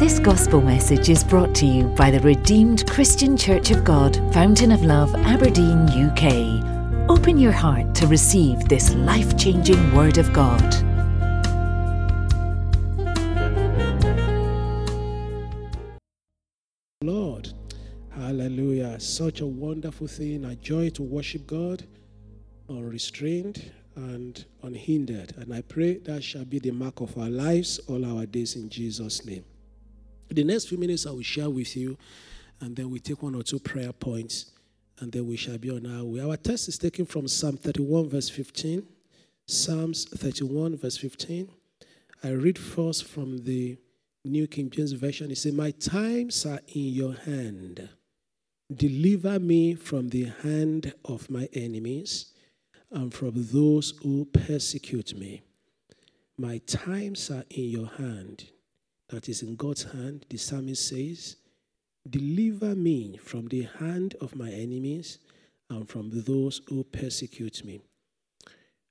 This gospel message is brought to you by the Redeemed Christian Church of God, Fountain of Love, Aberdeen, UK. Open your heart to receive this life changing Word of God. Lord, hallelujah. Such a wonderful thing, a joy to worship God unrestrained and unhindered. And I pray that shall be the mark of our lives all our days in Jesus' name. The next few minutes I will share with you, and then we take one or two prayer points, and then we shall be on our way. Our text is taken from Psalm 31, verse 15. Psalms 31, verse 15. I read first from the New King James Version. It says, My times are in your hand. Deliver me from the hand of my enemies and from those who persecute me. My times are in your hand. That is in God's hand, the psalmist says, Deliver me from the hand of my enemies and from those who persecute me.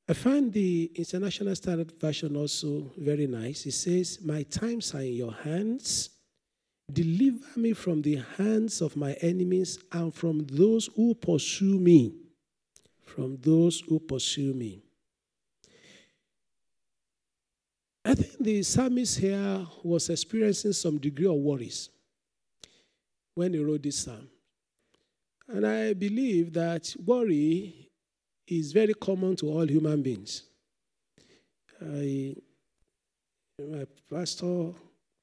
I find the International Standard Version also very nice. It says, My times are in your hands. Deliver me from the hands of my enemies and from those who pursue me from those who pursue me. I think the psalmist here was experiencing some degree of worries when he wrote this psalm. And I believe that worry is very common to all human beings. I, my pastor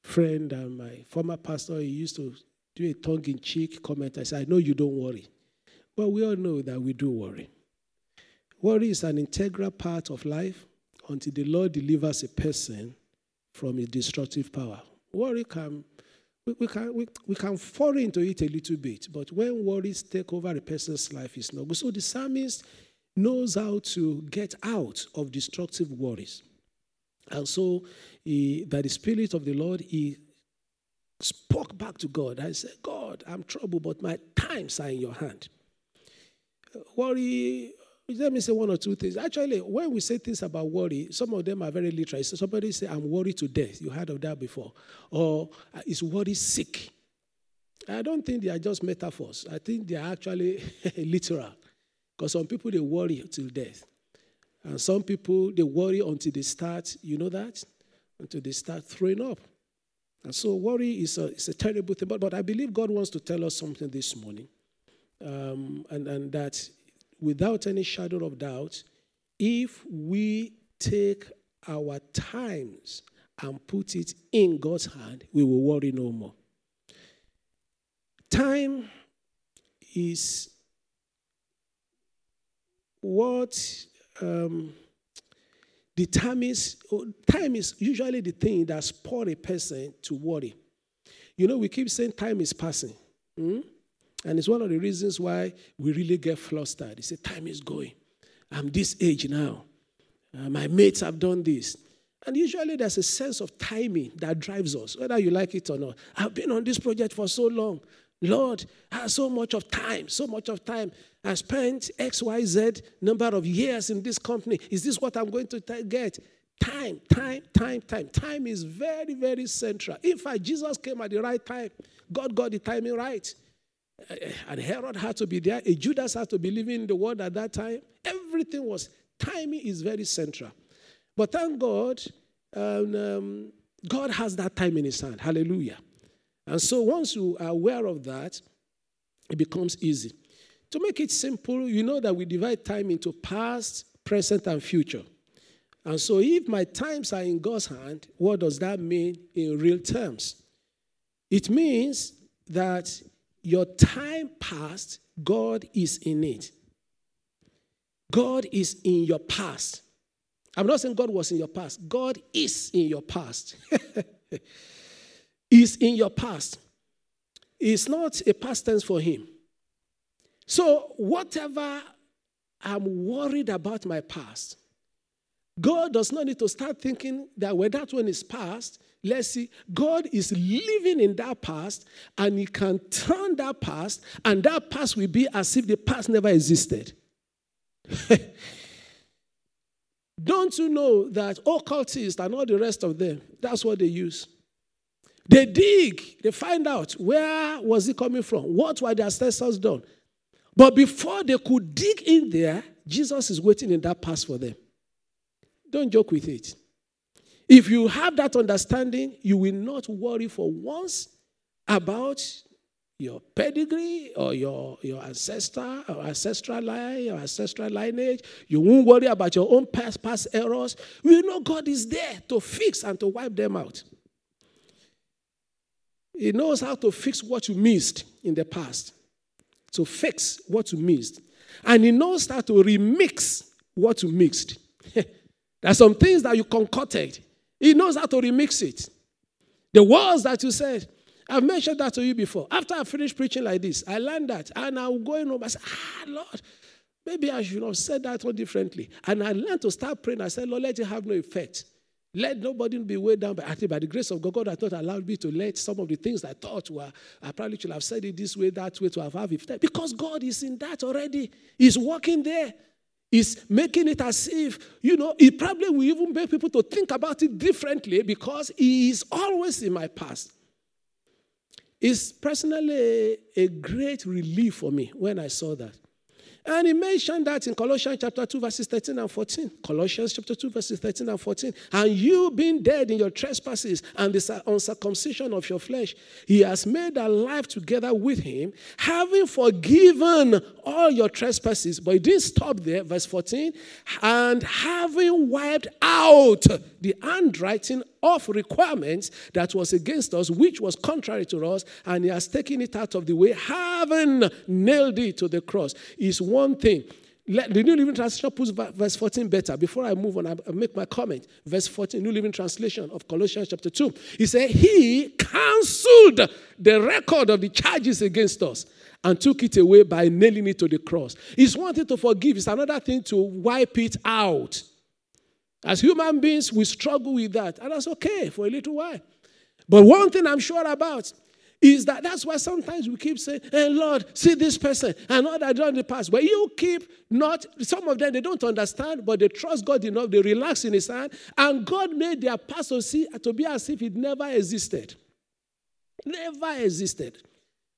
friend and my former pastor, he used to do a tongue in cheek comment. I said, I know you don't worry. But we all know that we do worry. Worry is an integral part of life until the Lord delivers a person from a destructive power. Worry can we, we, can we, we can fall into it a little bit, but when worries take over a person's life, it's not good. So the psalmist knows how to get out of destructive worries. And so he, that the Spirit of the Lord, he spoke back to God and said, God, I'm troubled, but my times are in your hand. Worry let me say one or two things. Actually, when we say things about worry, some of them are very literal. So somebody say, I'm worried to death. You heard of that before. Or is worry sick. I don't think they are just metaphors. I think they are actually literal. Because some people, they worry till death. And some people, they worry until they start, you know that? Until they start throwing up. And so worry is a, a terrible thing. But, but I believe God wants to tell us something this morning. Um, and, and that without any shadow of doubt, if we take our times and put it in God's hand, we will worry no more. Time is what um, determines, time is usually the thing that spur a person to worry. You know, we keep saying time is passing. Hmm? And it's one of the reasons why we really get flustered. It's a time is going. I'm this age now. Uh, my mates have done this. And usually there's a sense of timing that drives us, whether you like it or not. I've been on this project for so long. Lord, I have so much of time, so much of time. I spent X, Y, Z number of years in this company. Is this what I'm going to get? Time, time, time, time. Time is very, very central. In fact, Jesus came at the right time. God got the timing right. Eh, and Herod had to be there. A Judas had to believe in the world at that time. Everything was timing is very central. But thank God, um, um, God has that time in His hand. Hallelujah. And so once you are aware of that, it becomes easy. To make it simple, you know that we divide time into past, present, and future. And so if my times are in God's hand, what does that mean in real terms? It means that your time past, God is in it. God is in your past. I'm not saying God was in your past. God is in your past. is in your past. It's not a past tense for him. So, whatever I'm worried about my past, God does not need to start thinking that when that one is past, let's see, God is living in that past and He can turn that past, and that past will be as if the past never existed. Don't you know that occultists and all the rest of them, that's what they use? They dig, they find out where was it coming from? What were the ancestors done? But before they could dig in there, Jesus is waiting in that past for them. Don't joke with it. If you have that understanding, you will not worry for once about your pedigree or your, your ancestor or ancestral line or ancestral lineage. You won't worry about your own past, past errors. You know God is there to fix and to wipe them out. He knows how to fix what you missed in the past, to fix what you missed. And he knows how to remix what you mixed. there are some things that you concocted. He knows how to remix it. The words that you said, I've mentioned that to you before. After I finished preaching like this, I learned that. And I'm going home. I said, Ah, Lord, maybe I should have said that one differently. And I learned to start praying. I said, Lord, let it have no effect. Let nobody be weighed down by, I think by the grace of God, God has not allowed me to let some of the things I thought were, I probably should have said it this way, that way, to have have effect. Because God is in that already. He's working there. He's making it as if, you know, he probably will even make people to think about it differently because he is always in my past. It's personally a, a great relief for me when I saw that. And he mentioned that in Colossians chapter 2, verses 13 and 14. Colossians chapter 2, verses 13 and 14. And you being dead in your trespasses and the uncircumcision of your flesh, he has made alive together with him, having forgiven all your trespasses. But he didn't stop there, verse 14. And having wiped out the handwriting of requirements that was against us, which was contrary to us, and he has taken it out of the way, having nailed it to the cross. Is one thing. Let, the New Living Translation puts verse 14 better. Before I move on, I make my comment. Verse 14, New Living Translation of Colossians chapter 2. He said, He cancelled the record of the charges against us and took it away by nailing it to the cross. It's one thing to forgive, it's another thing to wipe it out. As human beings, we struggle with that, and that's okay for a little while. But one thing I'm sure about is that that's why sometimes we keep saying, Hey, Lord, see this person and all that done in the past. But you keep not, some of them they don't understand, but they trust God enough, they relax in His hand, and God made their past to, see, to be as if it never existed. Never existed.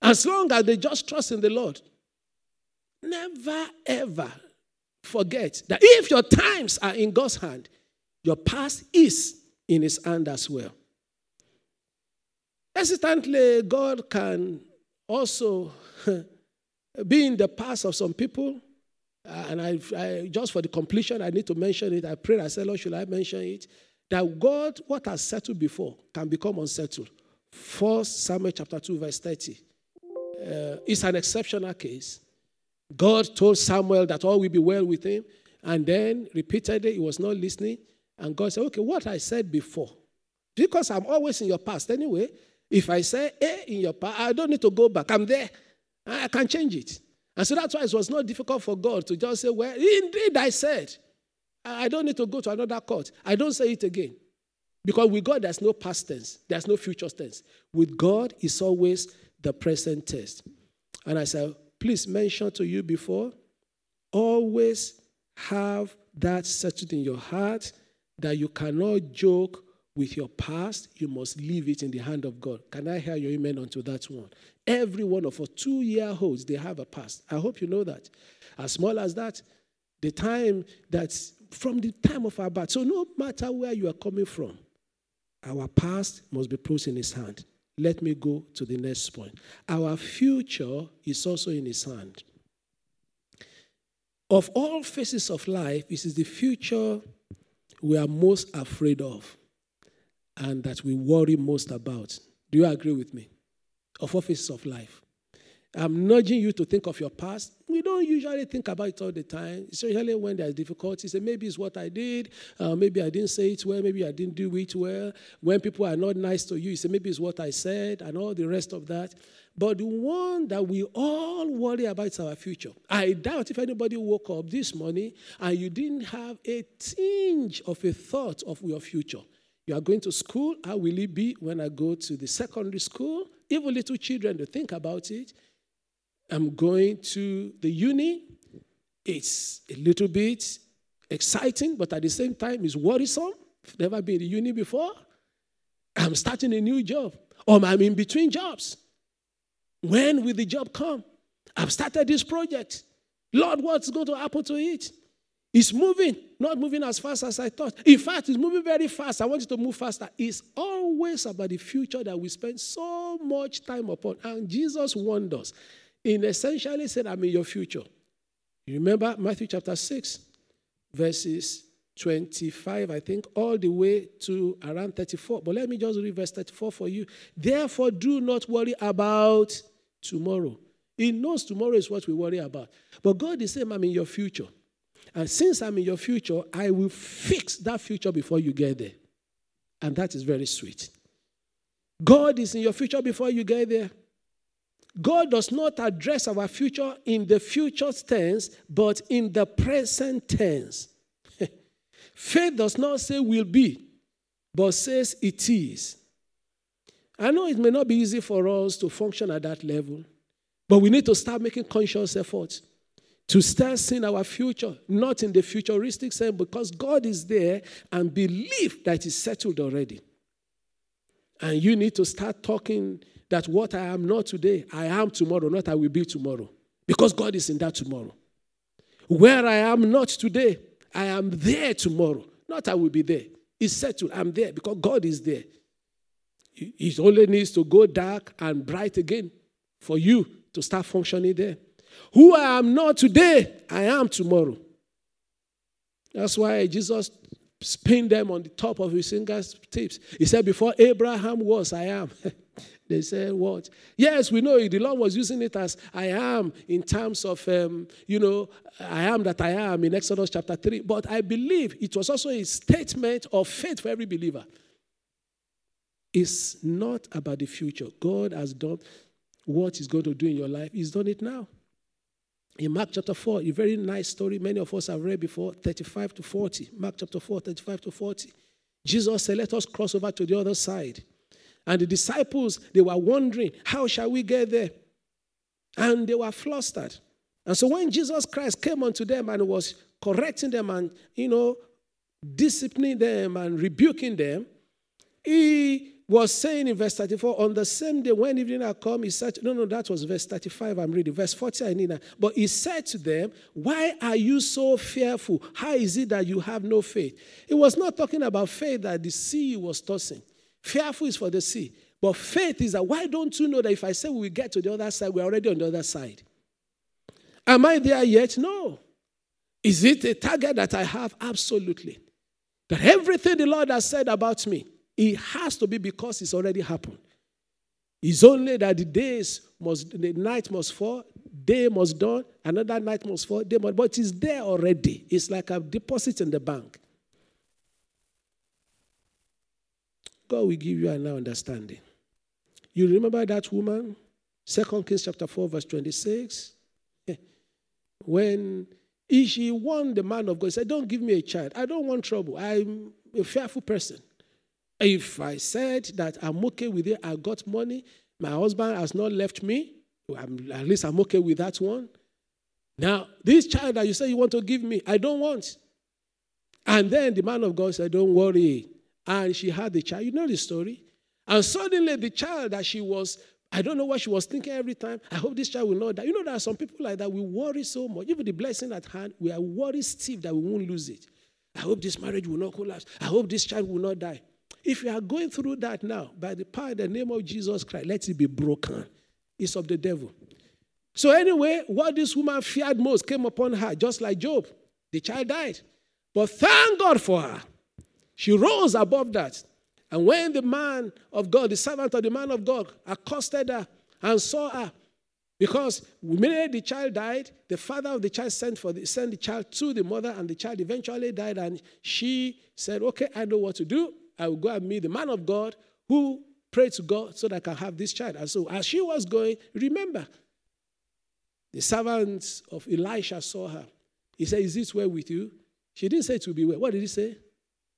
As long as they just trust in the Lord. Never ever forget that if your times are in God's hand, your past is in his hand as well. Hesitantly, God can also be in the past of some people. Uh, and I, I, just for the completion, I need to mention it. I prayed, I said, Lord, should I mention it? That God, what has settled before, can become unsettled. First Samuel chapter 2, verse 30. Uh, it's an exceptional case. God told Samuel that all will be well with him, and then repeatedly he was not listening. And God said, Okay, what I said before, because I'm always in your past anyway, if I say A in your past, I don't need to go back. I'm there. I can change it. And so that's why it was not difficult for God to just say, Well, indeed I said. I don't need to go to another court. I don't say it again. Because with God, there's no past tense, there's no future tense. With God, it's always the present tense. And I said, please mention to you before, always have that settled in your heart that you cannot joke with your past, you must leave it in the hand of God. Can I hear your amen onto that one? Every one of us, two year olds, they have a past. I hope you know that. As small as that, the time that's from the time of our birth. So no matter where you are coming from, our past must be put in his hand. Let me go to the next point. Our future is also in his hand. Of all phases of life, this is the future we are most afraid of and that we worry most about. Do you agree with me? Of offices of life. I'm nudging you to think of your past. We don't usually think about it all the time, especially when there's difficulties. And maybe it's what I did, uh, maybe I didn't say it well, maybe I didn't do it well. When people are not nice to you, you say maybe it's what I said, and all the rest of that. But the one that we all worry about is our future. I doubt if anybody woke up this morning and you didn't have a tinge of a thought of your future. You are going to school. How will it be when I go to the secondary school? Even little children, they think about it. I'm going to the uni. It's a little bit exciting, but at the same time, it's worrisome. I've never been to uni before. I'm starting a new job. Or I'm in between jobs. When will the job come? I've started this project. Lord, what's going to happen to it? It's moving, not moving as fast as I thought. In fact, it's moving very fast. I want you to move faster. It's always about the future that we spend so much time upon. And Jesus warned us in essentially said, I'm in your future. You remember Matthew chapter 6, verses 25, I think, all the way to around 34. But let me just read verse 34 for you. Therefore, do not worry about tomorrow. He knows tomorrow is what we worry about. But God is saying, I'm in your future. And since I'm in your future, I will fix that future before you get there. And that is very sweet. God is in your future before you get there. God does not address our future in the future tense, but in the present tense. Faith does not say will be, but says it is. I know it may not be easy for us to function at that level, but we need to start making conscious efforts to start seeing our future, not in the futuristic sense, because God is there and believe that it's settled already. And you need to start talking that what I am not today, I am tomorrow, not I will be tomorrow. Because God is in that tomorrow. Where I am not today, I am there tomorrow. Not I will be there. It's settled. I'm there because God is there. It only needs to go dark and bright again for you to start functioning there. Who I am not today, I am tomorrow. That's why Jesus pinned them on the top of his fingers tips. He said, Before Abraham was, I am. They said, What? Yes, we know it. The Lord was using it as I am in terms of, um, you know, I am that I am in Exodus chapter 3. But I believe it was also a statement of faith for every believer. It's not about the future. God has done what He's going to do in your life, He's done it now. In Mark chapter 4, a very nice story many of us have read before 35 to 40. Mark chapter 4, 35 to 40. Jesus said, Let us cross over to the other side. And the disciples, they were wondering, how shall we get there? And they were flustered. And so when Jesus Christ came unto them and was correcting them and, you know, disciplining them and rebuking them, he was saying in verse 34, on the same day when evening had come, he said, no, no, that was verse 35, I'm reading. Verse 40, I need that. But he said to them, why are you so fearful? How is it that you have no faith? He was not talking about faith that the sea was tossing. Fearful is for the sea. But faith is that why don't you know that if I say we get to the other side, we're already on the other side? Am I there yet? No. Is it a target that I have? Absolutely. That everything the Lord has said about me, it has to be because it's already happened. It's only that the days must, the night must fall, day must dawn, another night must fall, day must, but it's there already. It's like a deposit in the bank. God will give you an understanding. You remember that woman? Second Kings chapter 4, verse 26. Eh. when she warned the man of God, said, Don't give me a child. I don't want trouble. I'm a fearful person. If I said that I'm okay with it, I got money, my husband has not left me, I'm, at least I'm okay with that one. Now, this child that you say you want to give me, I don't want. And then the man of God said, Don't worry and she had the child. You know the story? And suddenly the child that she was, I don't know what she was thinking every time. I hope this child will not die. You know, there are some people like that. We worry so much. Even the blessing at hand, we are worried stiff that we won't lose it. I hope this marriage will not collapse. I hope this child will not die. If you are going through that now, by the power and the name of Jesus Christ, let it be broken. It's of the devil. So, anyway, what this woman feared most came upon her, just like Job. The child died. But thank God for her. She rose above that. And when the man of God, the servant of the man of God, accosted her and saw her, because immediately the child died, the father of the child sent for the, sent the child to the mother, and the child eventually died. And she said, Okay, I know what to do. I will go and meet the man of God who prayed to God so that I can have this child. And so as she was going, remember, the servant of Elisha saw her. He said, Is this well with you? She didn't say it will be well. What did he say?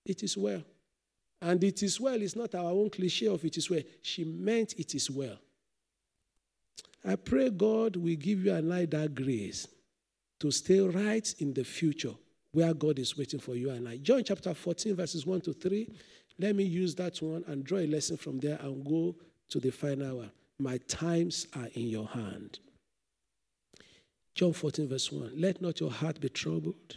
It is well. And it is well is not our own cliche of it is well. She meant it is well. I pray God will give you and I that grace to stay right in the future where God is waiting for you and I. John chapter 14, verses 1 to 3. Let me use that one and draw a lesson from there and go to the final hour. My times are in your hand. John 14, verse 1. Let not your heart be troubled.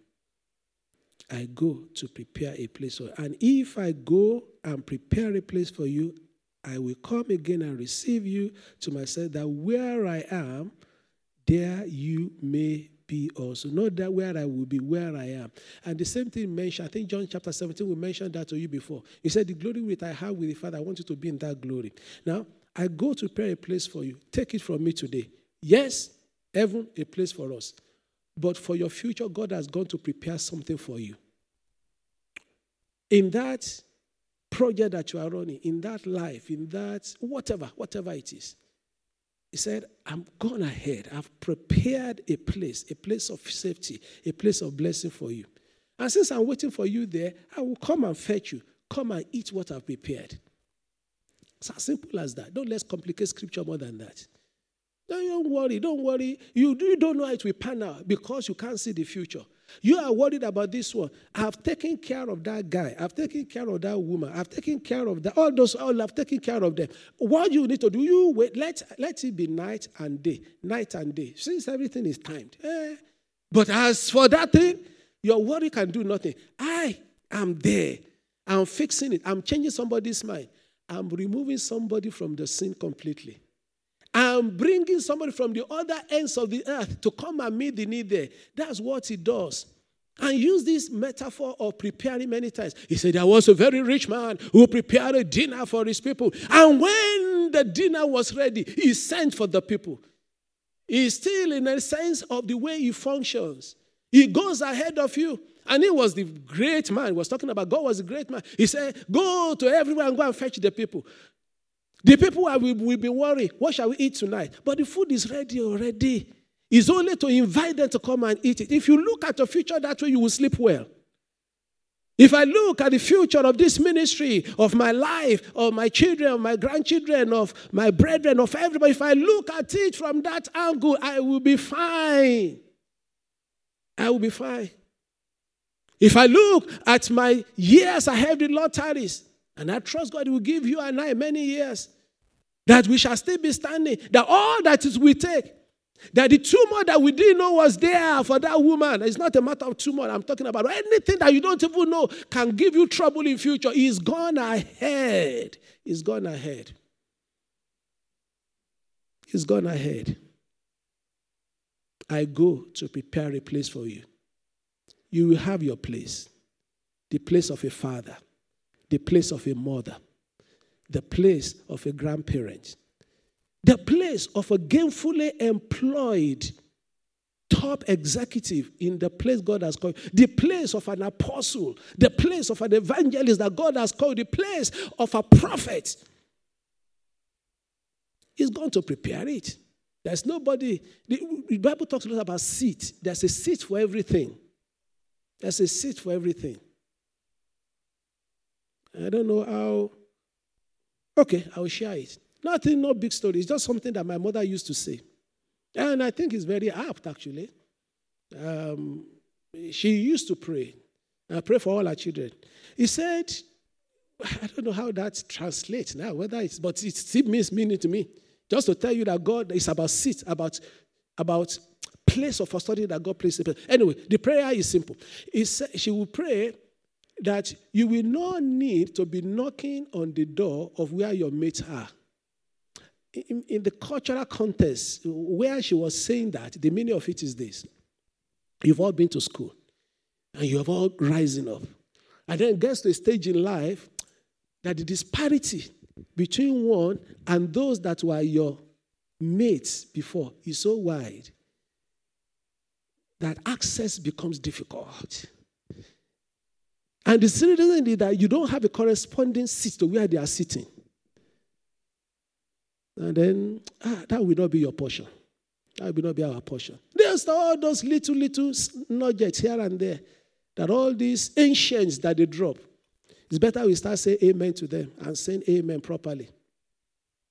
I go to prepare a place for you. And if I go and prepare a place for you, I will come again and receive you to myself, that where I am, there you may be also. Not that where I will be, where I am. And the same thing mentioned, I think John chapter 17, we mentioned that to you before. He said, The glory which I have with the Father, I want you to be in that glory. Now, I go to prepare a place for you. Take it from me today. Yes, heaven, a place for us. But for your future, God has gone to prepare something for you. In that project that you are running, in that life, in that whatever, whatever it is, he said, I'm gone ahead. I've prepared a place, a place of safety, a place of blessing for you. And since I'm waiting for you there, I will come and fetch you. Come and eat what I've prepared. It's as simple as that. Don't let's complicate scripture more than that. Don't worry, don't worry. You, you don't know how it will pan out because you can't see the future. You are worried about this one. I've taken care of that guy. I've taken care of that woman. I've taken care of that. All those, all I've taken care of them. What you need to do, you wait. Let, let it be night and day. Night and day. Since everything is timed. Eh. But as for that thing, your worry can do nothing. I am there. I'm fixing it. I'm changing somebody's mind. I'm removing somebody from the sin completely. I'm bringing somebody from the other ends of the earth to come and meet the need there. That's what he does. And use this metaphor of preparing many times. He said, There was a very rich man who prepared a dinner for his people. And when the dinner was ready, he sent for the people. He's still in a sense of the way he functions. He goes ahead of you. And he was the great man. He was talking about God was a great man. He said, Go to and go and fetch the people. The people will, will be worried, what shall we eat tonight? But the food is ready already. It's only to invite them to come and eat it. If you look at the future that way, you will sleep well. If I look at the future of this ministry, of my life, of my children, of my grandchildren, of my brethren, of everybody, if I look at it from that angle, I will be fine. I will be fine. If I look at my years ahead in Lord tarries, and I trust God will give you and I many years that we shall still be standing. That all that is we take, that the tumor that we didn't know was there for that woman, it's not a matter of tumor I'm talking about. Anything that you don't even know can give you trouble in future is gone ahead. It's gone ahead. It's gone ahead. I go to prepare a place for you. You will have your place, the place of a father the place of a mother, the place of a grandparent, the place of a gainfully employed top executive in the place God has called, the place of an apostle, the place of an evangelist that God has called, the place of a prophet. He's going to prepare it. There's nobody, the Bible talks a lot about seat. There's a seat for everything. There's a seat for everything. I don't know how. Okay, I'll share it. Nothing, no big story. It's just something that my mother used to say. And I think it's very apt, actually. Um, she used to pray. I pray for all our children. He said, I don't know how that translates now, whether it's, but it still means meaning to me. Just to tell you that God is about seat, about, about place of authority that God places. Anyway, the prayer is simple. He said, she will pray that you will not need to be knocking on the door of where your mates are. In, in, the cultural context, where she was saying that, the meaning of it is this You've all been to school, and you have all rising up. And then gets to a stage in life that the disparity between one and those that were your mates before is so wide that access becomes difficult. And the reason is that you don't have a corresponding seat to where they are sitting. And then ah, that will not be your portion. That will not be our portion. There's all those little, little nuggets here and there that all these ancients that they drop. It's better we start saying amen to them and saying amen properly.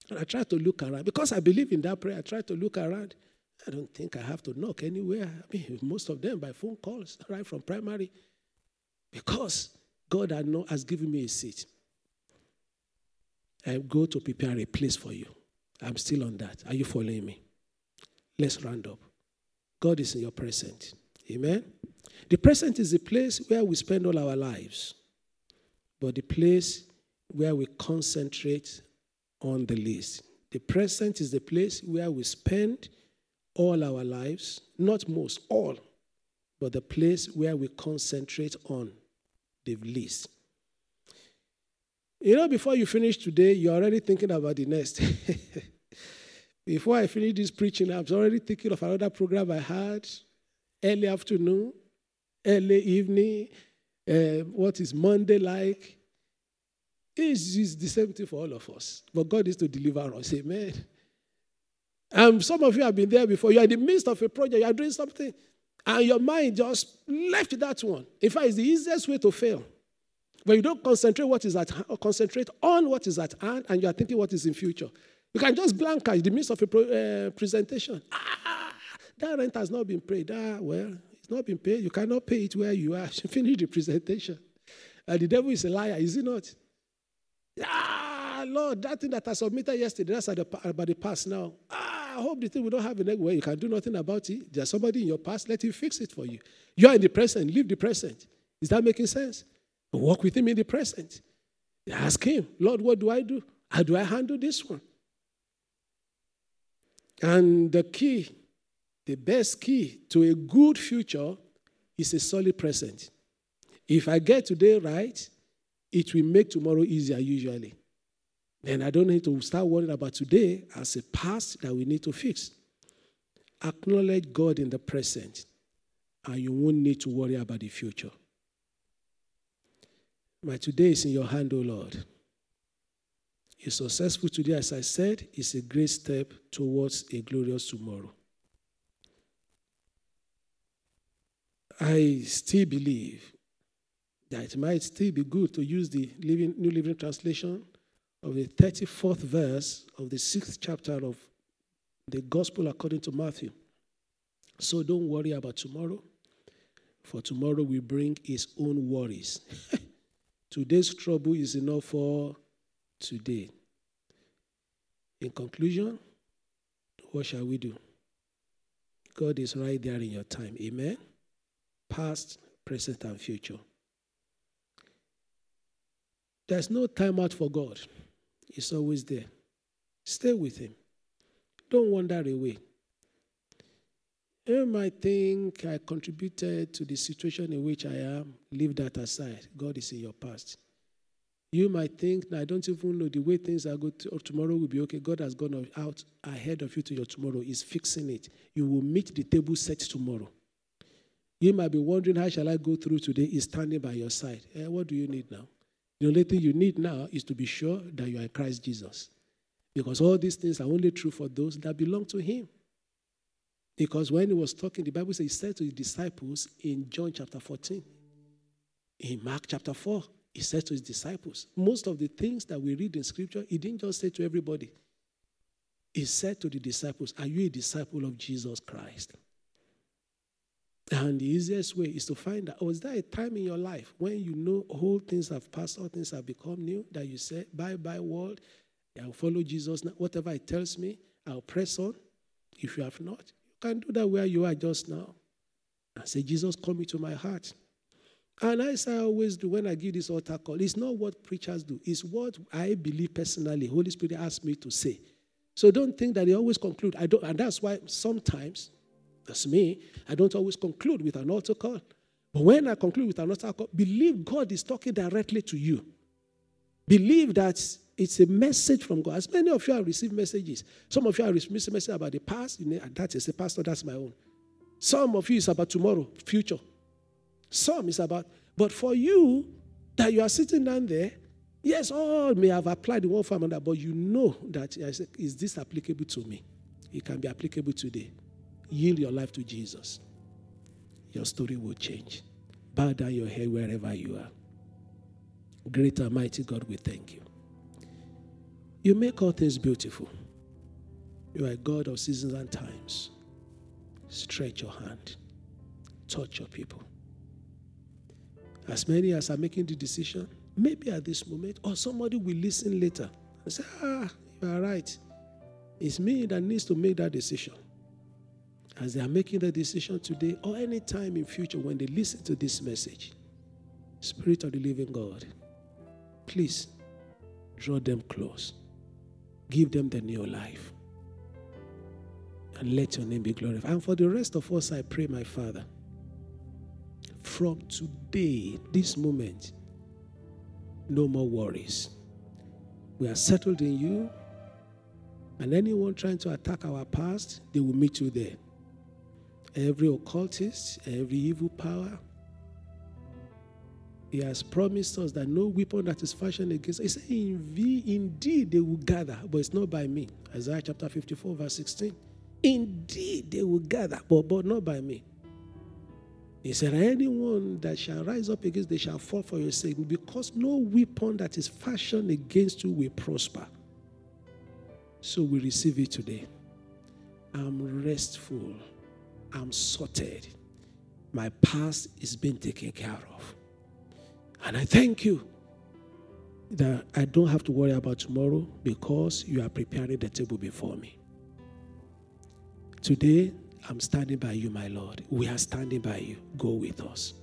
And I try to look around because I believe in that prayer. I try to look around. I don't think I have to knock anywhere. I mean, most of them by phone calls, right from primary, because God has given me a seat. I go to prepare a place for you. I'm still on that. Are you following me? Let's round up. God is in your present. Amen. The present is the place where we spend all our lives, but the place where we concentrate on the least. The present is the place where we spend all our lives, not most, all, but the place where we concentrate on the least. You know, before you finish today, you're already thinking about the next. before I finish this preaching, I was already thinking of another program I had early afternoon, early evening. Uh, what is Monday like? It's the same thing for all of us. But God is to deliver us. Amen. And some of you have been there before. You're in the midst of a project, you're doing something, and your mind just left that one. In fact, it's the easiest way to fail. When you don't concentrate what is at concentrate on what is at hand, and you are thinking what is in future. You can just blank out in the midst of a pro, uh, presentation. Ah, that rent has not been paid. Ah, well, it's not been paid. You cannot pay it where you are. Finish the presentation. And the devil is a liar, is he not? Ah, Lord, that thing that I submitted yesterday, that's about the past now. Ah, I hope the thing we don't have a next way. You can do nothing about it. There's somebody in your past, let him fix it for you. You are in the present, live the present. Is that making sense? Walk with him in the present. Ask him, Lord, what do I do? How do I handle this one? And the key, the best key to a good future is a solid present. If I get today right, it will make tomorrow easier usually. Then I don't need to start worrying about today as a past that we need to fix. Acknowledge God in the present, and you won't need to worry about the future. My today is in your hand, O oh Lord. You're successful today, as I said, is a great step towards a glorious tomorrow. I still believe that it might still be good to use the living, New Living Translation of the 34th verse of the sixth chapter of the Gospel according to Matthew. So don't worry about tomorrow, for tomorrow will bring its own worries. Today's trouble is enough for today. In conclusion, what shall we do? God is right there in your time. Amen. Past, present, and future. There's no time out for God. He's always there. Stay with Him. Don't wander away. You might think I contributed to the situation in which I am. Leave that aside. God is in your past. You might think, I don't even know the way things are going to, tomorrow will be okay. God has gone out ahead of you to your tomorrow. He's fixing it. You will meet the table set tomorrow. You might be wondering, how shall I go through today? He's standing by your side. Eh, what do you need now? The only thing you need now is to be sure that you are Christ Jesus. Because all these things are only true for those that belong to Him. Because when He was talking, the Bible says He said to His disciples in John chapter 14, in Mark chapter 4, He said to His disciples, most of the things that we read in Scripture, He didn't just say to everybody. He said to the disciples, Are you a disciple of Jesus Christ? And the easiest way is to find out was there a time in your life when you know all things have passed, all things have become new, that you say, Bye bye, world. I'll follow Jesus. Now. Whatever He tells me, I'll press on. If you have not, you can do that where you are just now. And say, Jesus, come into my heart. And as I always do when I give this altar call, it's not what preachers do, it's what I believe personally. Holy Spirit asked me to say. So don't think that they always conclude. I don't, and that's why sometimes that's me. I don't always conclude with an altar call. But when I conclude with an altar call, believe God is talking directly to you. Believe that it's a message from God. As many of you have received messages. Some of you have received messages about the past. You know, that is a pastor, that's my own. Some of you is about tomorrow, future. Some is about, but for you, that you are sitting down there, Yes, all may have applied in one form or but you know that is this applicable to me? It can be applicable today. Yield your life to Jesus. Your story will change. Bow down your head wherever you are. Great and mighty God, we thank you. You make all things beautiful. You are God of seasons and times. Stretch your hand, touch your people. As many as are making the decision, maybe at this moment, or somebody will listen later and say, Ah, you are right. It's me that needs to make that decision. As they are making the decision today or any time in future when they listen to this message, Spirit of the living God, please draw them close. Give them the new life. And let your name be glorified. And for the rest of us, I pray, my Father, from today, this moment, no more worries. We are settled in you. And anyone trying to attack our past, they will meet you there. Every occultist, every evil power, he has promised us that no weapon that is fashioned against us. He Indeed, they will gather, but it's not by me. Isaiah chapter 54, verse 16. Indeed, they will gather, but, but not by me. He said, Anyone that shall rise up against, they shall fall for your sake, because no weapon that is fashioned against you will prosper. So we receive it today. I'm restful. I'm sorted. My past is being taken care of. And I thank you that I don't have to worry about tomorrow because you are preparing the table before me. Today, I'm standing by you, my Lord. We are standing by you. Go with us.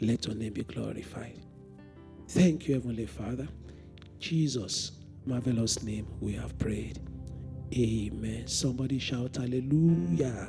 Let your name be glorified. Thank you, Heavenly Father. Jesus, marvelous name, we have prayed. Amen. Somebody shout hallelujah.